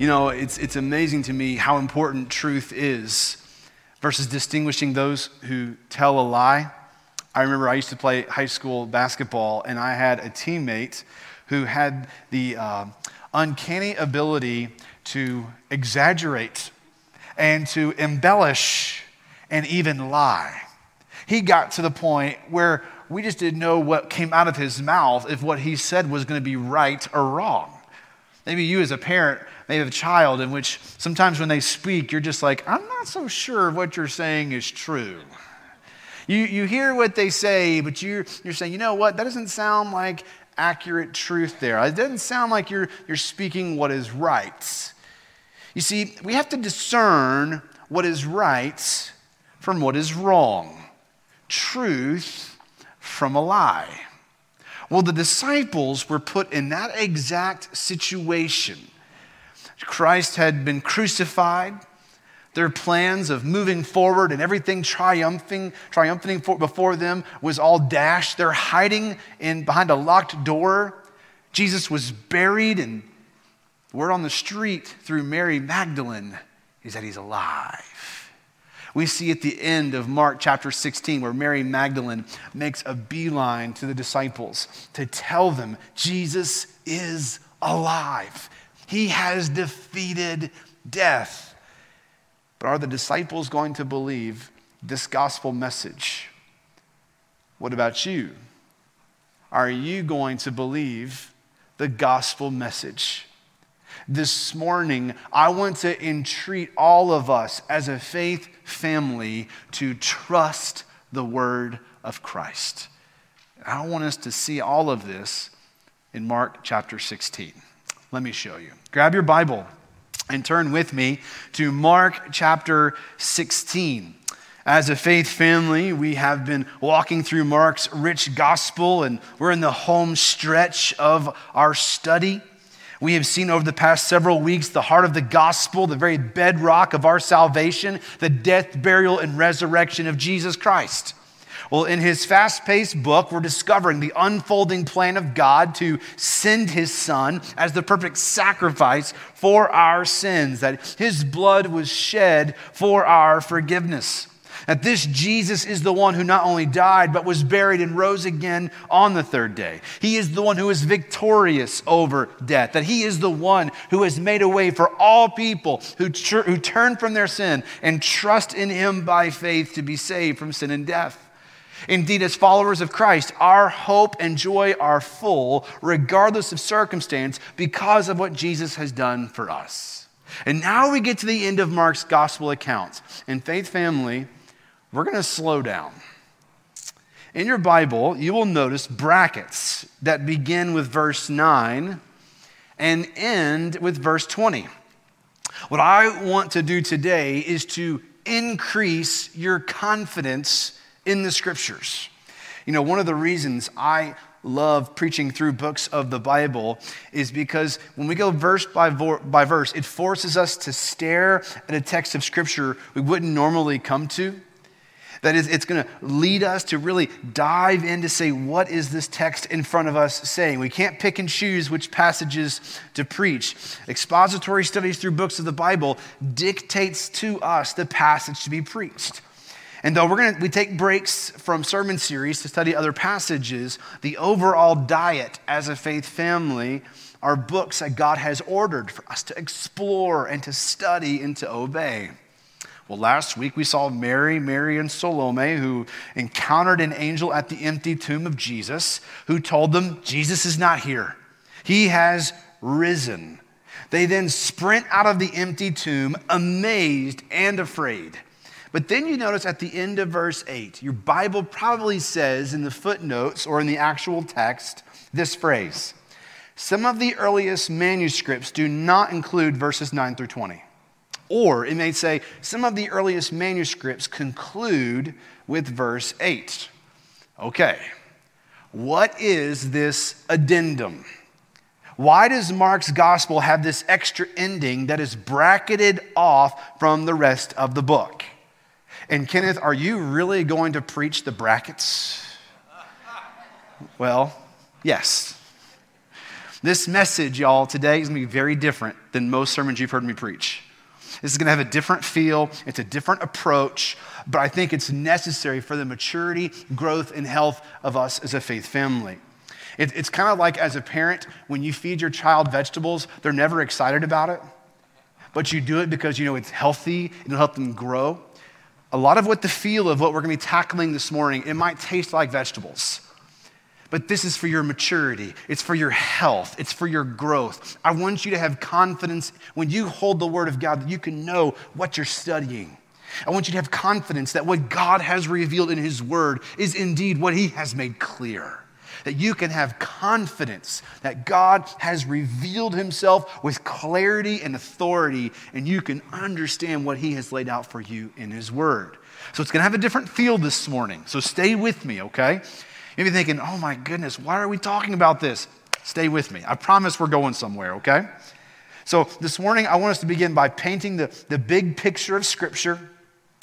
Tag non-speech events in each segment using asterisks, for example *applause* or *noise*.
You know, it's, it's amazing to me how important truth is versus distinguishing those who tell a lie. I remember I used to play high school basketball, and I had a teammate who had the uh, uncanny ability to exaggerate and to embellish and even lie. He got to the point where we just didn't know what came out of his mouth if what he said was going to be right or wrong. Maybe you, as a parent, may have a child in which sometimes when they speak, you're just like, I'm not so sure what you're saying is true. You, you hear what they say, but you're, you're saying, you know what? That doesn't sound like accurate truth there. It doesn't sound like you're, you're speaking what is right. You see, we have to discern what is right from what is wrong, truth from a lie. Well, the disciples were put in that exact situation. Christ had been crucified. Their plans of moving forward and everything triumphing, triumphing before them was all dashed. They're hiding in behind a locked door. Jesus was buried, and word on the street through Mary Magdalene is that he's alive. We see at the end of Mark chapter 16 where Mary Magdalene makes a beeline to the disciples to tell them Jesus is alive. He has defeated death. But are the disciples going to believe this gospel message? What about you? Are you going to believe the gospel message? This morning, I want to entreat all of us as a faith family to trust the word of Christ. I want us to see all of this in Mark chapter 16. Let me show you. Grab your Bible and turn with me to Mark chapter 16. As a faith family, we have been walking through Mark's rich gospel, and we're in the home stretch of our study. We have seen over the past several weeks the heart of the gospel, the very bedrock of our salvation, the death, burial, and resurrection of Jesus Christ. Well, in his fast paced book, we're discovering the unfolding plan of God to send his son as the perfect sacrifice for our sins, that his blood was shed for our forgiveness. That this Jesus is the one who not only died, but was buried and rose again on the third day. He is the one who is victorious over death. That he is the one who has made a way for all people who, tr- who turn from their sin and trust in him by faith to be saved from sin and death. Indeed, as followers of Christ, our hope and joy are full, regardless of circumstance, because of what Jesus has done for us. And now we get to the end of Mark's gospel accounts. In Faith Family, we're going to slow down. In your Bible, you will notice brackets that begin with verse 9 and end with verse 20. What I want to do today is to increase your confidence in the scriptures. You know, one of the reasons I love preaching through books of the Bible is because when we go verse by, by verse, it forces us to stare at a text of scripture we wouldn't normally come to. That is, it's going to lead us to really dive in to say, what is this text in front of us saying? We can't pick and choose which passages to preach. Expository studies through books of the Bible dictates to us the passage to be preached. And though we're going to we take breaks from sermon series to study other passages, the overall diet as a faith family are books that God has ordered for us to explore and to study and to obey. Well, last week we saw Mary, Mary, and Salome who encountered an angel at the empty tomb of Jesus who told them Jesus is not here. He has risen. They then sprint out of the empty tomb, amazed and afraid. But then you notice at the end of verse 8, your Bible probably says in the footnotes or in the actual text this phrase. Some of the earliest manuscripts do not include verses 9 through 20. Or it may say, some of the earliest manuscripts conclude with verse 8. Okay, what is this addendum? Why does Mark's gospel have this extra ending that is bracketed off from the rest of the book? And Kenneth, are you really going to preach the brackets? Well, yes. This message, y'all, today is going to be very different than most sermons you've heard me preach. This is going to have a different feel, it's a different approach, but I think it's necessary for the maturity, growth, and health of us as a faith family. It, it's kind of like as a parent, when you feed your child vegetables, they're never excited about it, but you do it because you know it's healthy, and it'll help them grow. A lot of what the feel of what we're going to be tackling this morning, it might taste like vegetables. But this is for your maturity. It's for your health. It's for your growth. I want you to have confidence when you hold the Word of God that you can know what you're studying. I want you to have confidence that what God has revealed in His Word is indeed what He has made clear. That you can have confidence that God has revealed Himself with clarity and authority, and you can understand what He has laid out for you in His Word. So it's going to have a different feel this morning. So stay with me, okay? Maybe thinking, oh my goodness, why are we talking about this? Stay with me. I promise we're going somewhere, okay? So this morning, I want us to begin by painting the, the big picture of Scripture,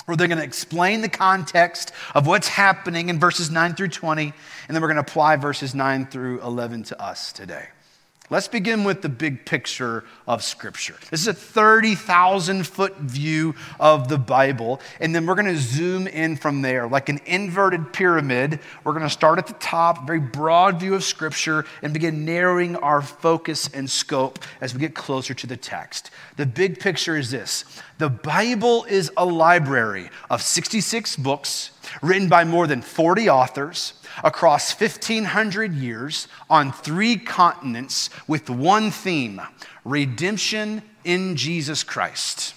where they're going to explain the context of what's happening in verses 9 through 20, and then we're going to apply verses 9 through 11 to us today. Let's begin with the big picture of Scripture. This is a 30,000 foot view of the Bible, and then we're going to zoom in from there like an inverted pyramid. We're going to start at the top, very broad view of Scripture, and begin narrowing our focus and scope as we get closer to the text. The big picture is this the Bible is a library of 66 books written by more than 40 authors across 1,500 years on three continents with one theme redemption in Jesus Christ.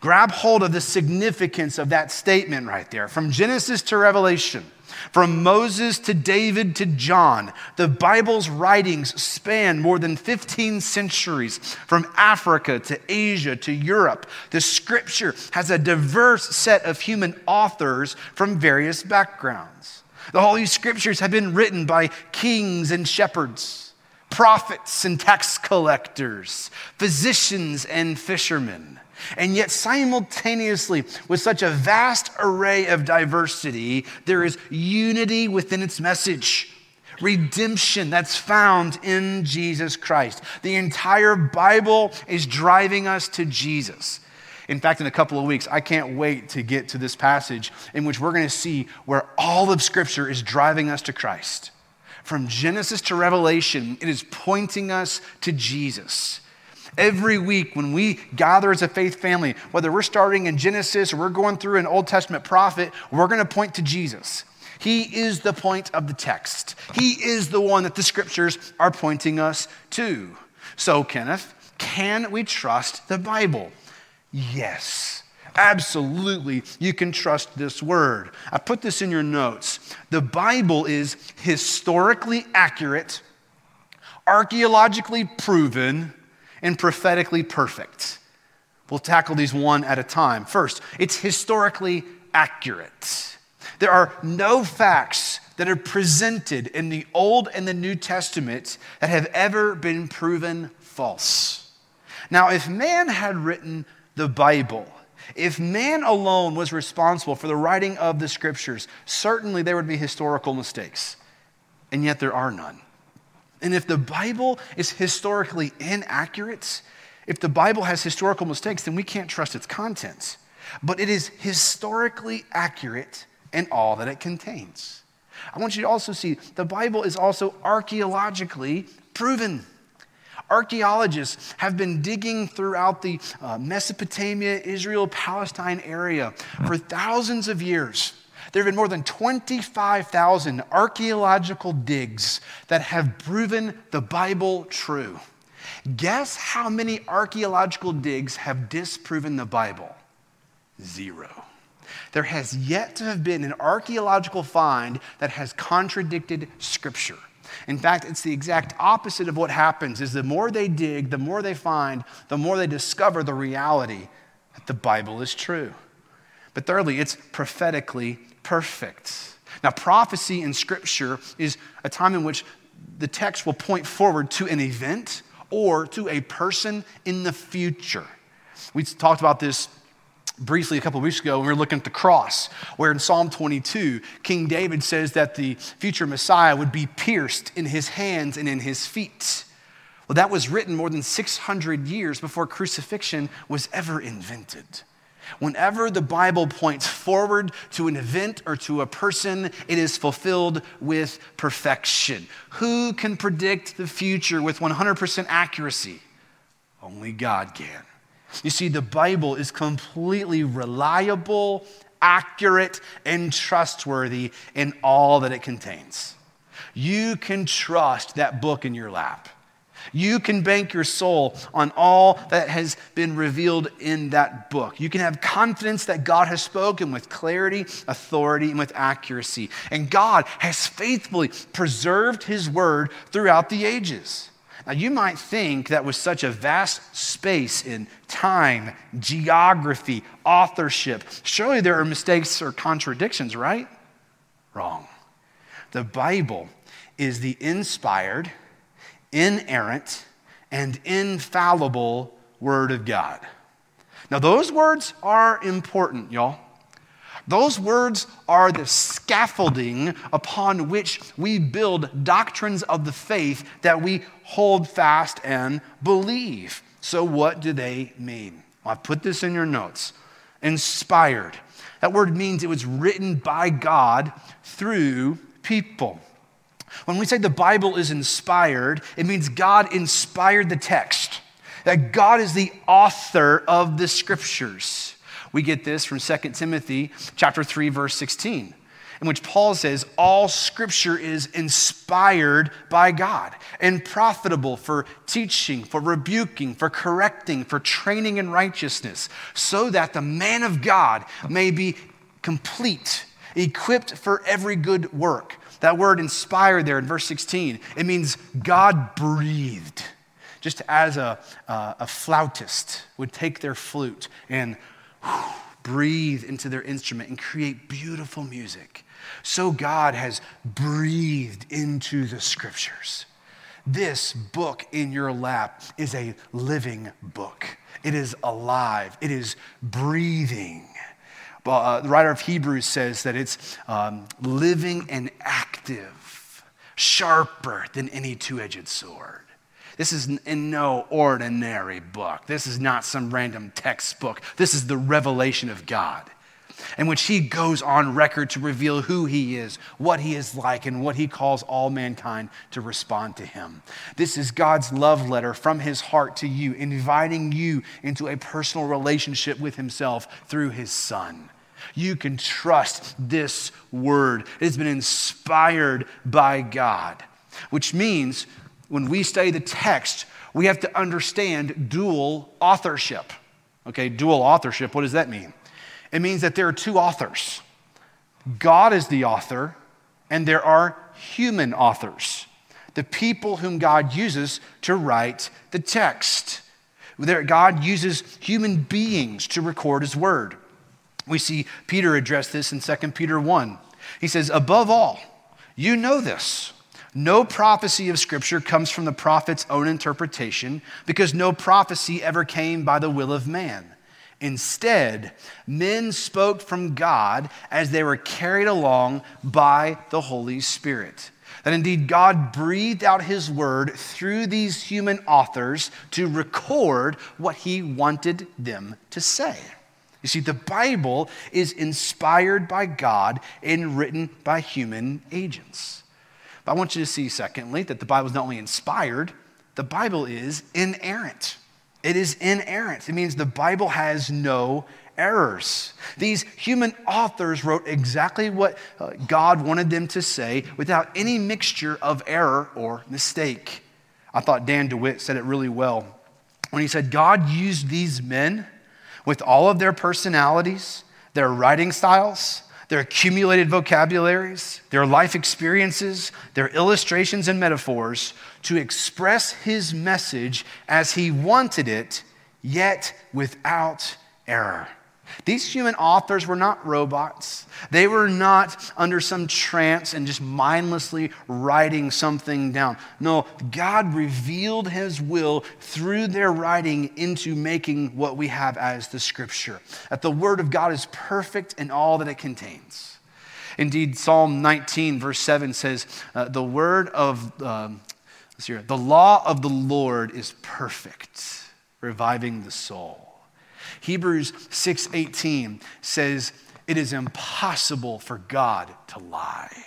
Grab hold of the significance of that statement right there from Genesis to Revelation. From Moses to David to John, the Bible's writings span more than 15 centuries, from Africa to Asia to Europe. The scripture has a diverse set of human authors from various backgrounds. The Holy Scriptures have been written by kings and shepherds, prophets and tax collectors, physicians and fishermen. And yet, simultaneously, with such a vast array of diversity, there is unity within its message. Redemption that's found in Jesus Christ. The entire Bible is driving us to Jesus. In fact, in a couple of weeks, I can't wait to get to this passage in which we're going to see where all of Scripture is driving us to Christ. From Genesis to Revelation, it is pointing us to Jesus. Every week, when we gather as a faith family, whether we're starting in Genesis or we're going through an Old Testament prophet, we're going to point to Jesus. He is the point of the text, He is the one that the scriptures are pointing us to. So, Kenneth, can we trust the Bible? Yes. Absolutely, you can trust this word. I put this in your notes. The Bible is historically accurate, archaeologically proven, and prophetically perfect. We'll tackle these one at a time. First, it's historically accurate. There are no facts that are presented in the Old and the New Testament that have ever been proven false. Now, if man had written the Bible. If man alone was responsible for the writing of the scriptures, certainly there would be historical mistakes, and yet there are none. And if the Bible is historically inaccurate, if the Bible has historical mistakes, then we can't trust its contents. But it is historically accurate in all that it contains. I want you to also see the Bible is also archaeologically proven. Archaeologists have been digging throughout the uh, Mesopotamia, Israel, Palestine area for thousands of years. There have been more than 25,000 archaeological digs that have proven the Bible true. Guess how many archaeological digs have disproven the Bible? Zero. There has yet to have been an archaeological find that has contradicted Scripture. In fact, it's the exact opposite of what happens is the more they dig, the more they find, the more they discover the reality that the Bible is true. But thirdly, it's prophetically perfect. Now, prophecy in Scripture is a time in which the text will point forward to an event or to a person in the future. We talked about this briefly a couple weeks ago when we were looking at the cross, where in Psalm 22, King David says that the future Messiah would be pierced in his hands and in his feet. Well, that was written more than 600 years before crucifixion was ever invented. Whenever the Bible points forward to an event or to a person, it is fulfilled with perfection. Who can predict the future with 100% accuracy? Only God can. You see, the Bible is completely reliable, accurate, and trustworthy in all that it contains. You can trust that book in your lap. You can bank your soul on all that has been revealed in that book. You can have confidence that God has spoken with clarity, authority, and with accuracy. And God has faithfully preserved his word throughout the ages. Now, you might think that with such a vast space in time, geography, authorship, surely there are mistakes or contradictions, right? Wrong. The Bible is the inspired, inerrant, and infallible Word of God. Now, those words are important, y'all. Those words are the scaffolding upon which we build doctrines of the faith that we hold fast and believe. So, what do they mean? Well, I've put this in your notes. Inspired. That word means it was written by God through people. When we say the Bible is inspired, it means God inspired the text, that God is the author of the scriptures. We get this from 2 Timothy chapter 3 verse 16 in which Paul says all scripture is inspired by God and profitable for teaching, for rebuking, for correcting, for training in righteousness, so that the man of God may be complete, equipped for every good work. That word inspired there in verse 16, it means God breathed. Just as a, uh, a flautist would take their flute and whew, breathe into their instrument and create beautiful music, so God has breathed into the scriptures. This book in your lap is a living book. It is alive. It is breathing. Uh, the writer of Hebrews says that it's um, living and active, sharper than any two edged sword. This is in no ordinary book. This is not some random textbook. This is the revelation of God, in which He goes on record to reveal who He is, what He is like, and what He calls all mankind to respond to Him. This is God's love letter from His heart to you, inviting you into a personal relationship with Himself through His Son. You can trust this word. It has been inspired by God, which means when we study the text, we have to understand dual authorship. Okay, dual authorship, what does that mean? It means that there are two authors God is the author, and there are human authors, the people whom God uses to write the text. God uses human beings to record his word. We see Peter address this in 2 Peter 1. He says, Above all, you know this. No prophecy of Scripture comes from the prophet's own interpretation because no prophecy ever came by the will of man. Instead, men spoke from God as they were carried along by the Holy Spirit. That indeed God breathed out his word through these human authors to record what he wanted them to say. You see, the Bible is inspired by God and written by human agents. But I want you to see, secondly, that the Bible is not only inspired, the Bible is inerrant. It is inerrant. It means the Bible has no errors. These human authors wrote exactly what uh, God wanted them to say without any mixture of error or mistake. I thought Dan DeWitt said it really well when he said, God used these men with all of their personalities, their writing styles, their accumulated vocabularies, their life experiences, their illustrations and metaphors to express his message as he wanted it, yet without error. These human authors were not robots. They were not under some trance and just mindlessly writing something down. No, God revealed his will through their writing into making what we have as the scripture. That the word of God is perfect in all that it contains. Indeed, Psalm 19, verse 7 says, uh, The word of, um, let's hear the law of the Lord is perfect, reviving the soul. Hebrews 6:18 says it is impossible for God to lie.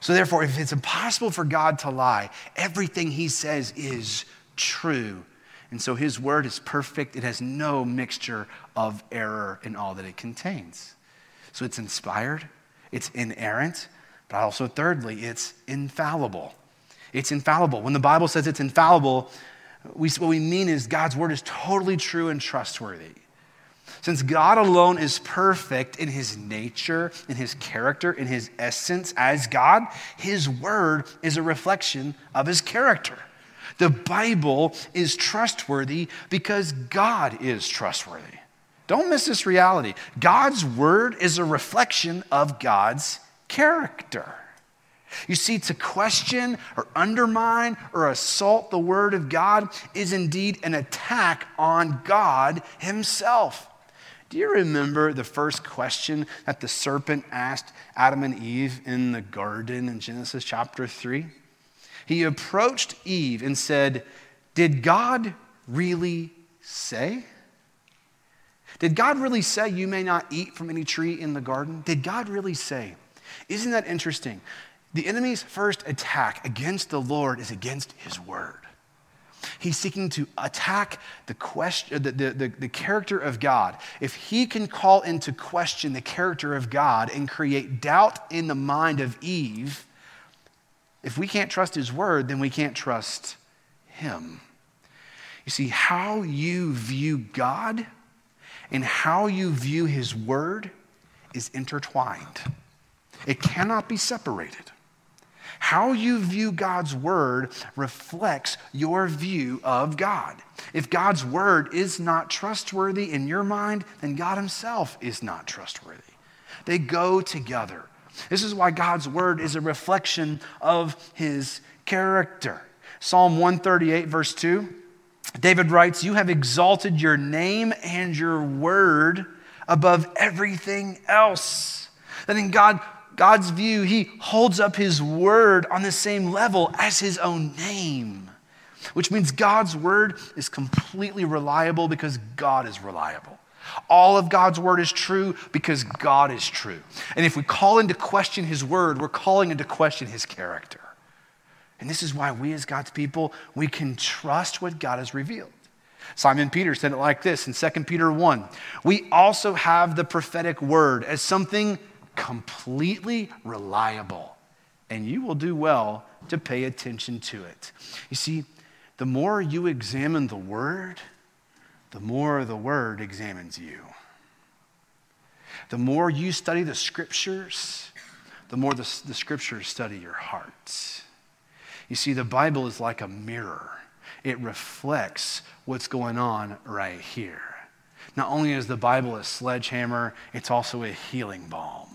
So therefore if it's impossible for God to lie, everything he says is true. And so his word is perfect. It has no mixture of error in all that it contains. So it's inspired, it's inerrant, but also thirdly, it's infallible. It's infallible. When the Bible says it's infallible, we, what we mean is God's word is totally true and trustworthy. Since God alone is perfect in his nature, in his character, in his essence as God, his word is a reflection of his character. The Bible is trustworthy because God is trustworthy. Don't miss this reality. God's word is a reflection of God's character. You see, to question or undermine or assault the Word of God is indeed an attack on God Himself. Do you remember the first question that the serpent asked Adam and Eve in the garden in Genesis chapter 3? He approached Eve and said, Did God really say? Did God really say you may not eat from any tree in the garden? Did God really say? Isn't that interesting? The enemy's first attack against the Lord is against his word. He's seeking to attack the, question, the, the, the, the, character of God. If he can call into question the character of God and create doubt in the mind of Eve, if we can't trust his word, then we can't trust him. You see, how you view God and how you view his word is intertwined, it cannot be separated. How you view God's word reflects your view of God. If God's word is not trustworthy in your mind, then God himself is not trustworthy. They go together. This is why God's word is a reflection of his character. Psalm 138, verse 2, David writes, You have exalted your name and your word above everything else. That in God God's view, he holds up his word on the same level as his own name, which means God's word is completely reliable because God is reliable. All of God's word is true because God is true. And if we call into question his word, we're calling into question his character. And this is why we, as God's people, we can trust what God has revealed. Simon Peter said it like this in 2 Peter 1 We also have the prophetic word as something completely reliable, and you will do well to pay attention to it. You see, the more you examine the Word, the more the Word examines you. The more you study the Scriptures, the more the, the Scriptures study your heart. You see, the Bible is like a mirror, it reflects what's going on right here. Not only is the Bible a sledgehammer, it's also a healing balm.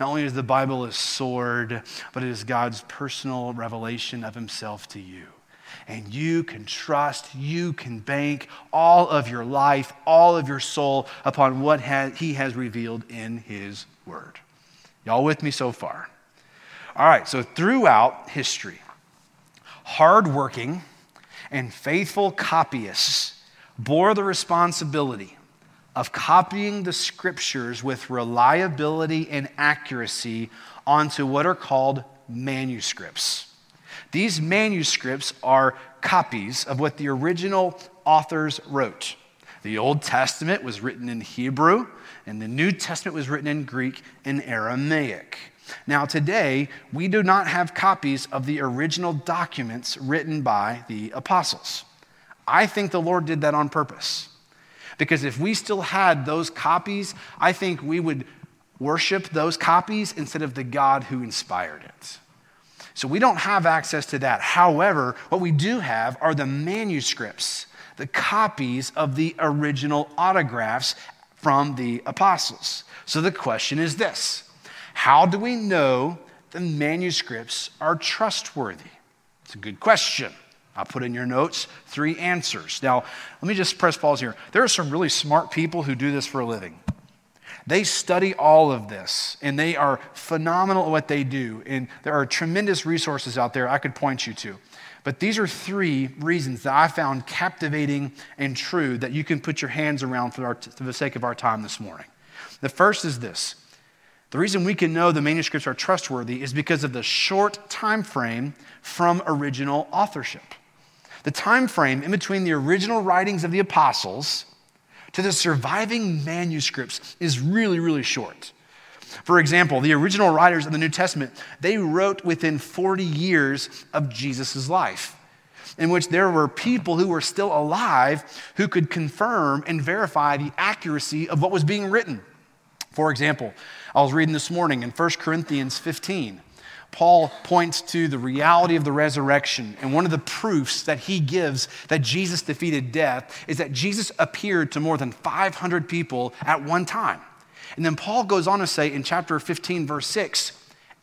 Not only is the Bible a sword, but it is God's personal revelation of himself to you. And you can trust, you can bank all of your life, all of your soul upon what he has revealed in his word. Y'all with me so far? All right, so throughout history, hardworking and faithful copyists bore the responsibility of copying the scriptures with reliability and accuracy onto what are called manuscripts. These manuscripts are copies of what the original authors wrote. The Old Testament was written in Hebrew, and the New Testament was written in Greek and Aramaic. Now, today, we do not have copies of the original documents written by the apostles. I think the Lord did that on purpose. Because if we still had those copies, I think we would worship those copies instead of the God who inspired it. So we don't have access to that. However, what we do have are the manuscripts, the copies of the original autographs from the apostles. So the question is this How do we know the manuscripts are trustworthy? It's a good question. I'll put in your notes three answers. Now, let me just press pause here. There are some really smart people who do this for a living. They study all of this and they are phenomenal at what they do. And there are tremendous resources out there I could point you to. But these are three reasons that I found captivating and true that you can put your hands around for, our, for the sake of our time this morning. The first is this the reason we can know the manuscripts are trustworthy is because of the short time frame from original authorship. The time frame in between the original writings of the apostles to the surviving manuscripts is really, really short. For example, the original writers of the New Testament, they wrote within 40 years of Jesus' life, in which there were people who were still alive who could confirm and verify the accuracy of what was being written. For example, I was reading this morning in 1 Corinthians 15. Paul points to the reality of the resurrection. And one of the proofs that he gives that Jesus defeated death is that Jesus appeared to more than 500 people at one time. And then Paul goes on to say in chapter 15, verse 6,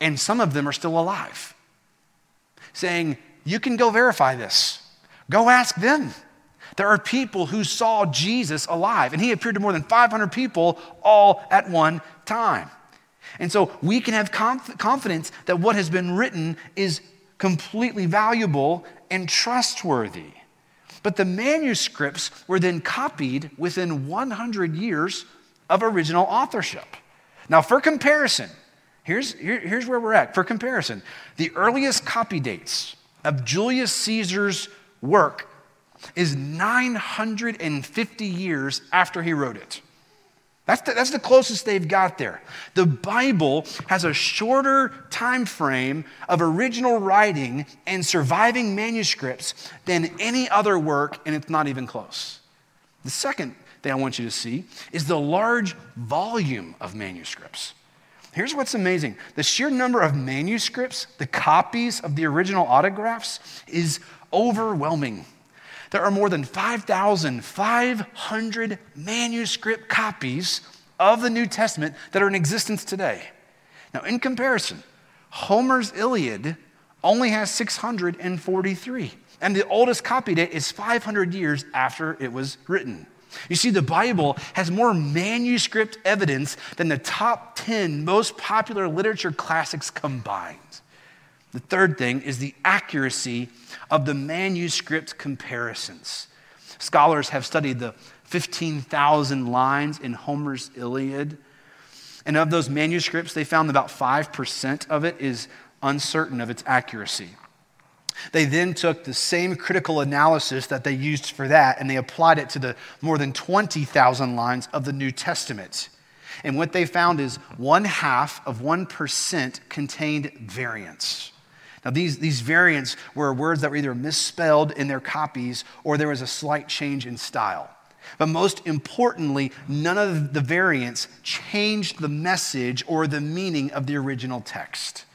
and some of them are still alive, saying, You can go verify this. Go ask them. There are people who saw Jesus alive, and he appeared to more than 500 people all at one time. And so we can have conf- confidence that what has been written is completely valuable and trustworthy. But the manuscripts were then copied within 100 years of original authorship. Now, for comparison, here's, here, here's where we're at. For comparison, the earliest copy dates of Julius Caesar's work is 950 years after he wrote it. That's the, that's the closest they've got there. The Bible has a shorter time frame of original writing and surviving manuscripts than any other work, and it's not even close. The second thing I want you to see is the large volume of manuscripts. Here's what's amazing the sheer number of manuscripts, the copies of the original autographs, is overwhelming. There are more than 5,500 manuscript copies of the New Testament that are in existence today. Now, in comparison, Homer's Iliad only has 643, and the oldest copy date is 500 years after it was written. You see, the Bible has more manuscript evidence than the top 10 most popular literature classics combined. The third thing is the accuracy of the manuscript comparisons. Scholars have studied the 15,000 lines in Homer's Iliad. And of those manuscripts, they found about 5% of it is uncertain of its accuracy. They then took the same critical analysis that they used for that and they applied it to the more than 20,000 lines of the New Testament. And what they found is one half of 1% contained variance. Now, these, these variants were words that were either misspelled in their copies or there was a slight change in style. But most importantly, none of the variants changed the message or the meaning of the original text.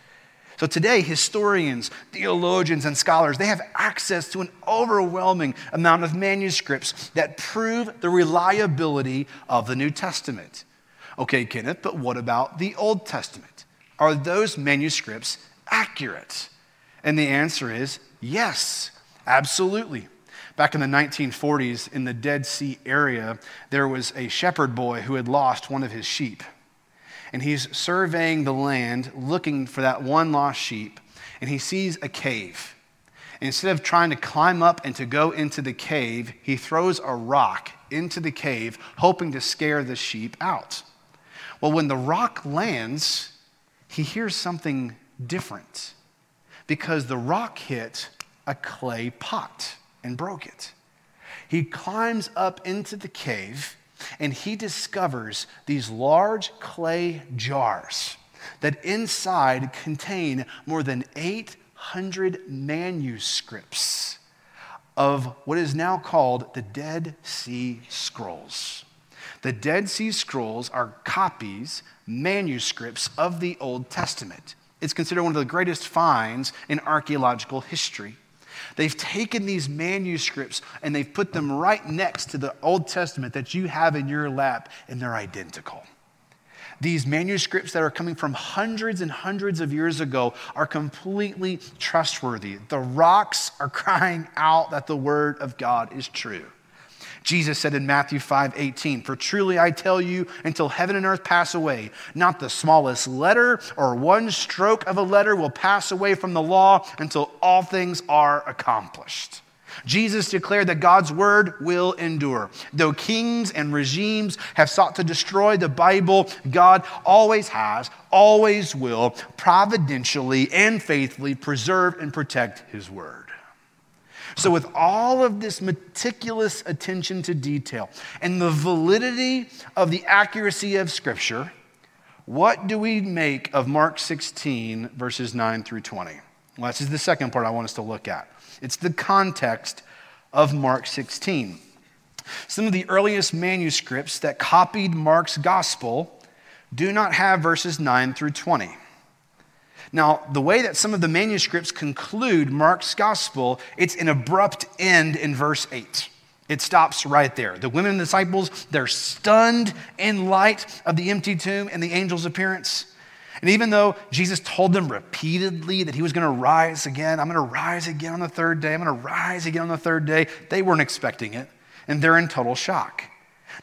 So today, historians, theologians, and scholars, they have access to an overwhelming amount of manuscripts that prove the reliability of the New Testament. Okay, Kenneth, but what about the Old Testament? Are those manuscripts accurate? And the answer is yes, absolutely. Back in the 1940s, in the Dead Sea area, there was a shepherd boy who had lost one of his sheep. And he's surveying the land looking for that one lost sheep, and he sees a cave. Instead of trying to climb up and to go into the cave, he throws a rock into the cave, hoping to scare the sheep out. Well, when the rock lands, he hears something different because the rock hit a clay pot and broke it. He climbs up into the cave and he discovers these large clay jars that inside contain more than 800 manuscripts of what is now called the Dead Sea Scrolls. The Dead Sea Scrolls are copies, manuscripts of the Old Testament. It's considered one of the greatest finds in archaeological history. They've taken these manuscripts and they've put them right next to the Old Testament that you have in your lap, and they're identical. These manuscripts that are coming from hundreds and hundreds of years ago are completely trustworthy. The rocks are *laughs* crying out that the word of God is true. Jesus said in Matthew 5 18, For truly I tell you, until heaven and earth pass away, not the smallest letter or one stroke of a letter will pass away from the law until all things are accomplished. Jesus declared that God's word will endure. Though kings and regimes have sought to destroy the Bible, God always has, always will, providentially and faithfully preserve and protect his word. So, with all of this meticulous attention to detail and the validity of the accuracy of Scripture, what do we make of Mark 16, verses 9 through 20? Well, this is the second part I want us to look at. It's the context of Mark 16. Some of the earliest manuscripts that copied Mark's gospel do not have verses 9 through 20. Now, the way that some of the manuscripts conclude Mark's gospel, it's an abrupt end in verse 8. It stops right there. The women and disciples, they're stunned in light of the empty tomb and the angel's appearance. And even though Jesus told them repeatedly that he was going to rise again, I'm going to rise again on the third day, I'm going to rise again on the third day, they weren't expecting it. And they're in total shock.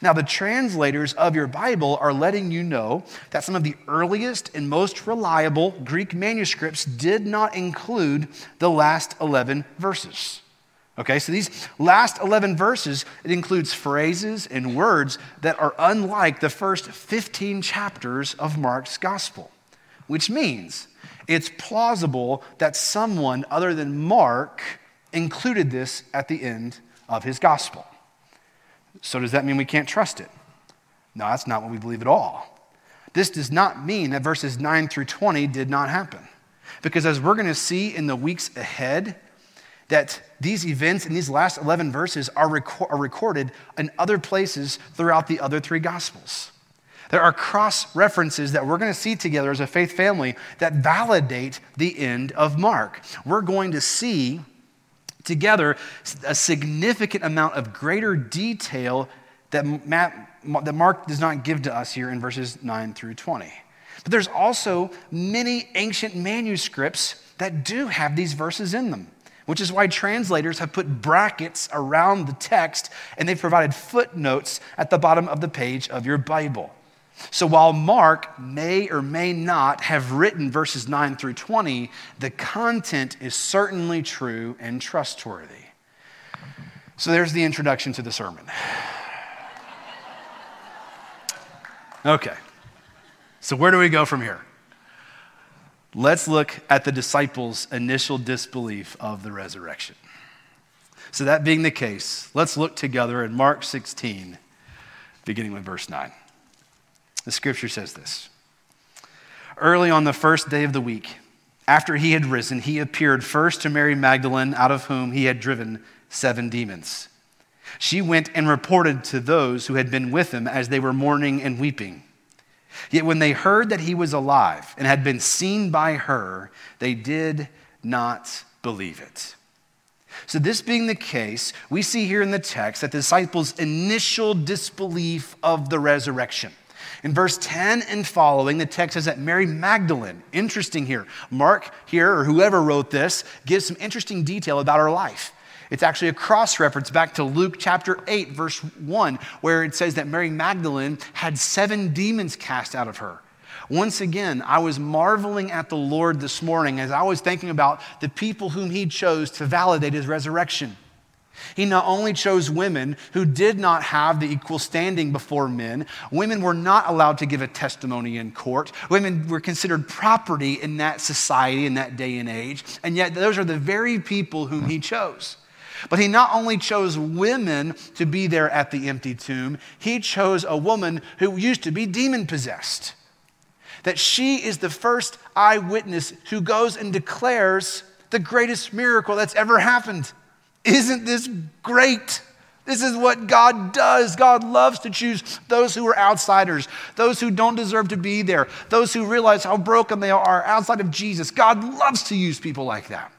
Now, the translators of your Bible are letting you know that some of the earliest and most reliable Greek manuscripts did not include the last 11 verses. Okay, so these last 11 verses, it includes phrases and words that are unlike the first 15 chapters of Mark's gospel, which means it's plausible that someone other than Mark included this at the end of his gospel. So, does that mean we can't trust it? No, that's not what we believe at all. This does not mean that verses 9 through 20 did not happen. Because as we're going to see in the weeks ahead, that these events in these last 11 verses are, are recorded in other places throughout the other three Gospels. There are cross references that we're going to see together as a faith family that validate the end of Mark. We're going to see together a significant amount of greater detail that, Matt, that Mark does not give to us here in verses 9 through 20. But there's also many ancient manuscripts that do have these verses in them, which is why translators have put brackets around the text and they've provided footnotes at the bottom of the page of your Bible. So while Mark may or may not have written verses 9 through 20, the content is certainly true and trustworthy. So there's the introduction to the sermon. Okay. So where do we go from here? Let's look at the disciples' initial disbelief of the resurrection. So, that being the case, let's look together in Mark 16, beginning with verse 9. The scripture says this Early on the first day of the week, after he had risen, he appeared first to Mary Magdalene, out of whom he had driven seven demons. She went and reported to those who had been with him as they were mourning and weeping. Yet when they heard that he was alive and had been seen by her, they did not believe it. So, this being the case, we see here in the text that the disciples' initial disbelief of the resurrection. In verse 10 and following, the text says that Mary Magdalene, interesting here, Mark here, or whoever wrote this, gives some interesting detail about her life. It's actually a cross reference back to Luke chapter 8, verse 1, where it says that Mary Magdalene had seven demons cast out of her. Once again, I was marveling at the Lord this morning as I was thinking about the people whom He chose to validate His resurrection. He not only chose women who did not have the equal standing before men, women were not allowed to give a testimony in court. Women were considered property in that society, in that day and age. And yet, those are the very people whom he chose. But he not only chose women to be there at the empty tomb, he chose a woman who used to be demon possessed. That she is the first eyewitness who goes and declares the greatest miracle that's ever happened. Isn't this great? This is what God does. God loves to choose those who are outsiders, those who don't deserve to be there, those who realize how broken they are outside of Jesus. God loves to use people like that.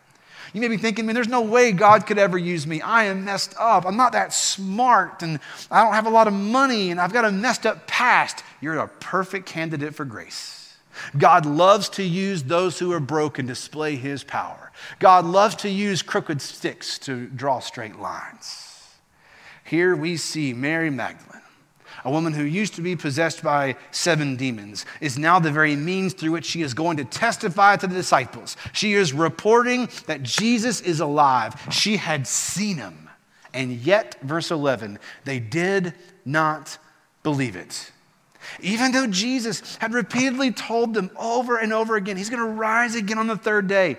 You may be thinking, man, there's no way God could ever use me. I am messed up. I'm not that smart, and I don't have a lot of money, and I've got a messed up past. You're a perfect candidate for grace. God loves to use those who are broken display his power. God loves to use crooked sticks to draw straight lines. Here we see Mary Magdalene a woman who used to be possessed by seven demons, is now the very means through which she is going to testify to the disciples. She is reporting that Jesus is alive. She had seen him. And yet, verse 11, they did not believe it. Even though Jesus had repeatedly told them over and over again, he's going to rise again on the third day.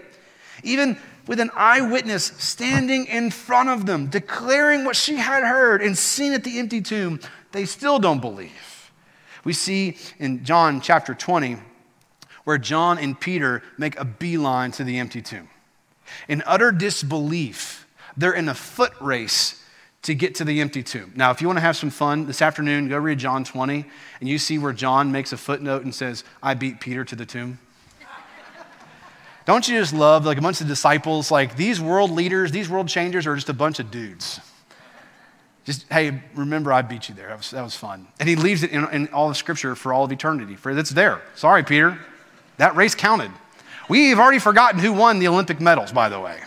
Even with an eyewitness standing in front of them, declaring what she had heard and seen at the empty tomb, they still don't believe. We see in John chapter 20 where John and Peter make a beeline to the empty tomb. In utter disbelief, they're in a foot race to get to the empty tomb. Now, if you want to have some fun this afternoon, go read John 20, and you see where John makes a footnote and says, I beat Peter to the tomb. Don't you just love like a bunch of disciples, like these world leaders, these world changers are just a bunch of dudes. Just, hey, remember I beat you there. That was, that was fun. And he leaves it in, in all of Scripture for all of eternity. For that's there. Sorry, Peter. That race counted. We have already forgotten who won the Olympic medals, by the way.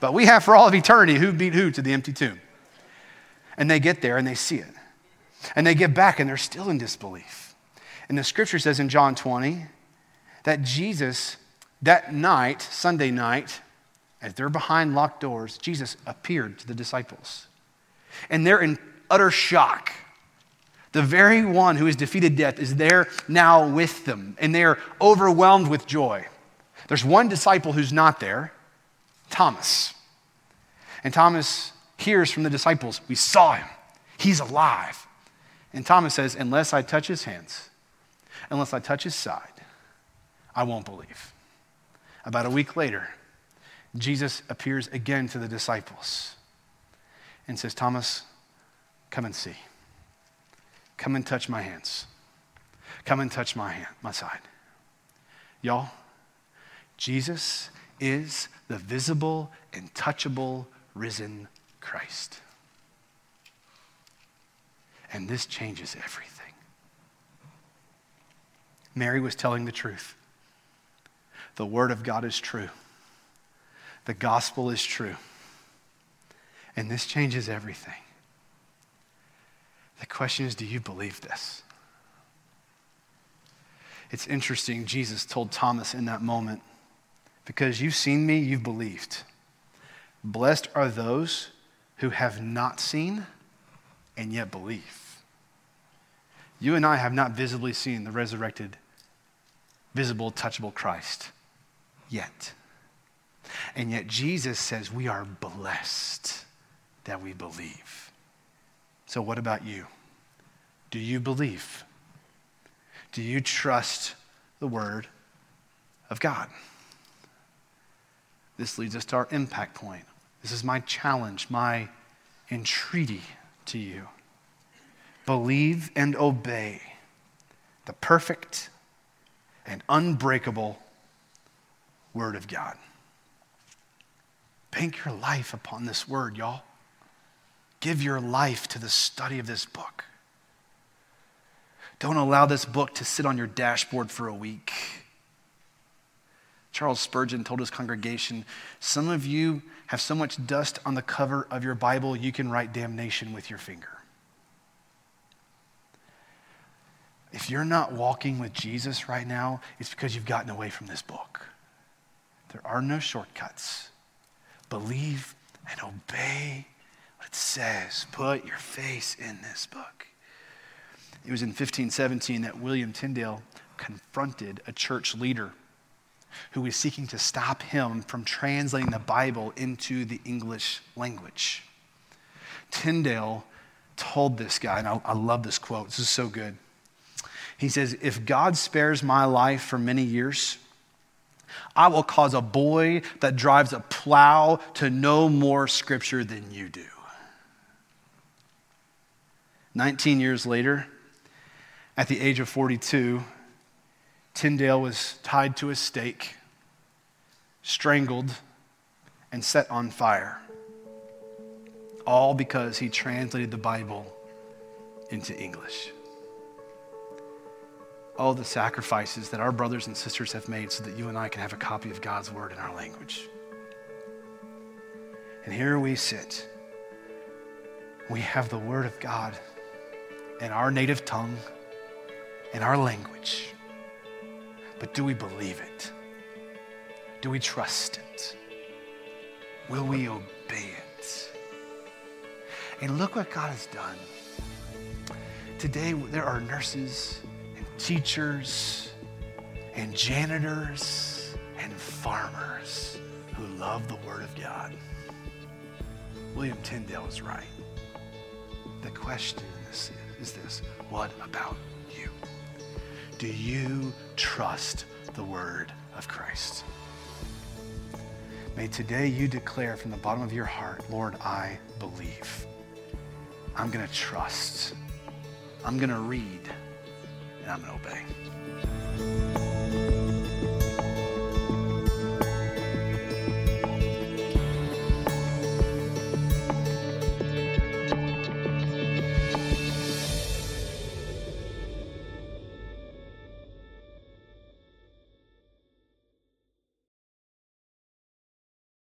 But we have for all of eternity who beat who to the empty tomb. And they get there and they see it. And they get back and they're still in disbelief. And the scripture says in John 20 that Jesus, that night, Sunday night, as they're behind locked doors, Jesus appeared to the disciples and they're in utter shock. The very one who has defeated death is there now with them, and they are overwhelmed with joy. There's one disciple who's not there Thomas. And Thomas hears from the disciples, We saw him, he's alive. And Thomas says, Unless I touch his hands, unless I touch his side, I won't believe. About a week later, Jesus appears again to the disciples and says, Thomas, come and see. Come and touch my hands. Come and touch my hand, my side. Y'all, Jesus is the visible and touchable risen Christ. And this changes everything. Mary was telling the truth. The Word of God is true. The gospel is true. And this changes everything. The question is do you believe this? It's interesting, Jesus told Thomas in that moment, because you've seen me, you've believed. Blessed are those who have not seen and yet believe. You and I have not visibly seen the resurrected, visible, touchable Christ yet. And yet Jesus says we are blessed that we believe. So, what about you? Do you believe? Do you trust the Word of God? This leads us to our impact point. This is my challenge, my entreaty to you. Believe and obey the perfect and unbreakable Word of God. Bank your life upon this Word, y'all. Give your life to the study of this book. Don't allow this book to sit on your dashboard for a week. Charles Spurgeon told his congregation Some of you have so much dust on the cover of your Bible, you can write damnation with your finger. If you're not walking with Jesus right now, it's because you've gotten away from this book. There are no shortcuts. Believe and obey what it says, put your face in this book. It was in 1517 that William Tyndale confronted a church leader who was seeking to stop him from translating the Bible into the English language. Tyndale told this guy, and I, I, love this quote, this is so good. He says, If God spares my life for many years, I will cause a boy that drives a plow to know more scripture than you do. 19 years later, at the age of 42, Tyndale was tied to a stake, strangled, and set on fire. All because he translated the Bible into English. All the sacrifices that our brothers and sisters have made so that you and I can have a copy of God's word in our language. And here we sit. We have the word of God in our native tongue, in our language. But do we believe it? Do we trust it? Will we obey it? And look what God has done. Today, there are nurses teachers and janitors and farmers who love the Word of God. William Tyndale is right. The question is, is this what about you? Do you trust the Word of Christ? May today you declare from the bottom of your heart, Lord, I believe. I'm going to trust. I'm going to read. And I'm going to obey.